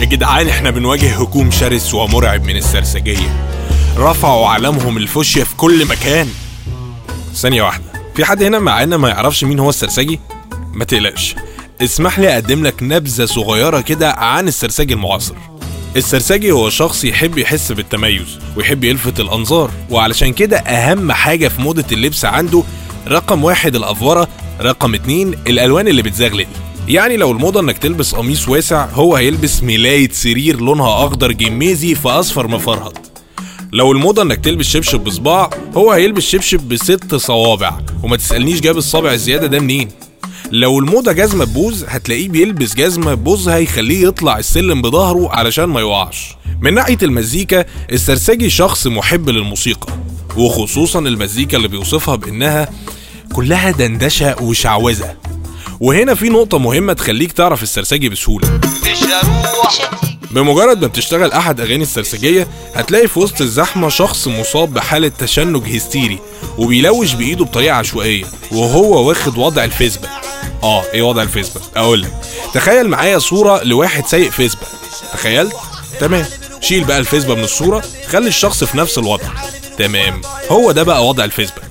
يا جدعان إحنا بنواجه هجوم شرس ومرعب من السرسجية. رفعوا علامهم الفوشيا في كل مكان. ثانية واحدة في حد هنا معانا ما يعرفش مين هو السرسجي؟ ما تقلقش اسمح لي أقدم لك نبذة صغيرة كده عن السرسجي المعاصر. السرسجي هو شخص يحب يحس بالتميز ويحب يلفت الأنظار وعلشان كده أهم حاجة في موضة اللبس عنده رقم واحد الأفورة رقم اتنين الألوان اللي بتزغلل. يعني لو الموضة إنك تلبس قميص واسع هو هيلبس ملاية سرير لونها أخضر جميزي في أصفر مفرهد. لو الموضة إنك تلبس شبشب بصباع هو هيلبس شبشب بست صوابع. وما تسألنيش جاب الصابع الزيادة ده منين. لو الموضة جزمة ببوز هتلاقيه بيلبس جزمة بوزها يخليه يطلع السلم بظهره علشان ما يقعش. من ناحية المزيكا السرسجي شخص محب للموسيقى. وخصوصا المزيكا اللي بيوصفها بإنها كلها دندشة وشعوذة. وهنا في نقطة مهمة تخليك تعرف السرسجي بسهولة. بمجرد ما بتشتغل أحد أغاني السرسجية هتلاقي في وسط الزحمة شخص مصاب بحالة تشنج هستيري وبيلوش بإيده بطريقة عشوائية وهو واخد وضع الفيسبا آه إيه وضع الفيسبا أقول لك. تخيل معايا صورة لواحد سايق فيسبا تخيلت؟ تمام. شيل بقى الفيسبا من الصورة خلي الشخص في نفس الوضع. تمام. هو ده بقى وضع الفيسبا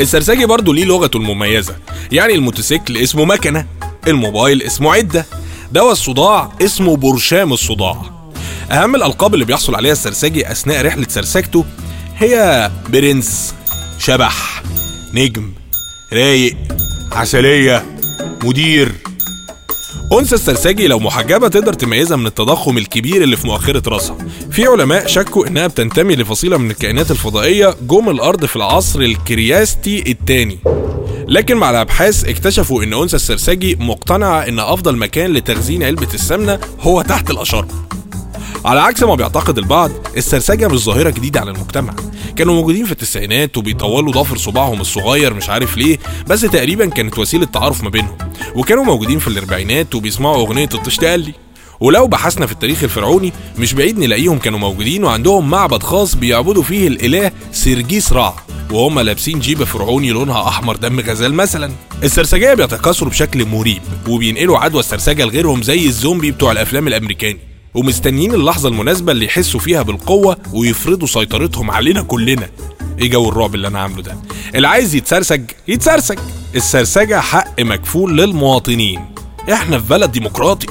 السرسجي برضه ليه لغته المميزة. يعني الموتوسيكل اسمه مكنة الموبايل اسمه عدة دواء الصداع اسمه برشام الصداع. أهم الألقاب اللي بيحصل عليها السرسجي أثناء رحلة سرسجته هي برنس شبح نجم رايق عسلية مدير. أنثى السرسجي لو محجبة تقدر تميزها من التضخم الكبير اللي في مؤخرة راسها. في علماء شكوا إنها بتنتمي لفصيلة من الكائنات الفضائية جم الأرض في العصر الكرياستي الثاني. لكن مع الأبحاث اكتشفوا إن أنثى السرسجي مقتنعة إن أفضل مكان لتخزين علبة السمنة هو تحت الأشر. على عكس ما بيعتقد البعض السرسجة مش ظاهرة جديدة على المجتمع. كانوا موجودين في التسعينات وبيطولوا ضفر صباعهم الصغير مش عارف ليه بس تقريبا كانت وسيلة تعارف ما بينهم. وكانوا موجودين في الأربعينات وبيسمعوا أغنية الطش تقلي ولو بحثنا في التاريخ الفرعوني مش بعيد نلاقيهم كانوا موجودين وعندهم معبد خاص بيعبدوا فيه الإله سيرجيس رع وهم لابسين جيبة فرعوني لونها أحمر دم غزال مثلا. السرسجية بيتكاثروا بشكل مريب وبينقلوا عدوى السرسجة لغيرهم زي الزومبي بتوع الأفلام الأمريكاني. ومستنيين اللحظة المناسبة اللي يحسوا فيها بالقوة ويفرضوا سيطرتهم علينا كلنا. إيه جو الرعب اللي أنا عامله ده؟ اللي عايز يتسرسج يتسرسج. السرسجة حق مكفول للمواطنين. إحنا في بلد ديمقراطي.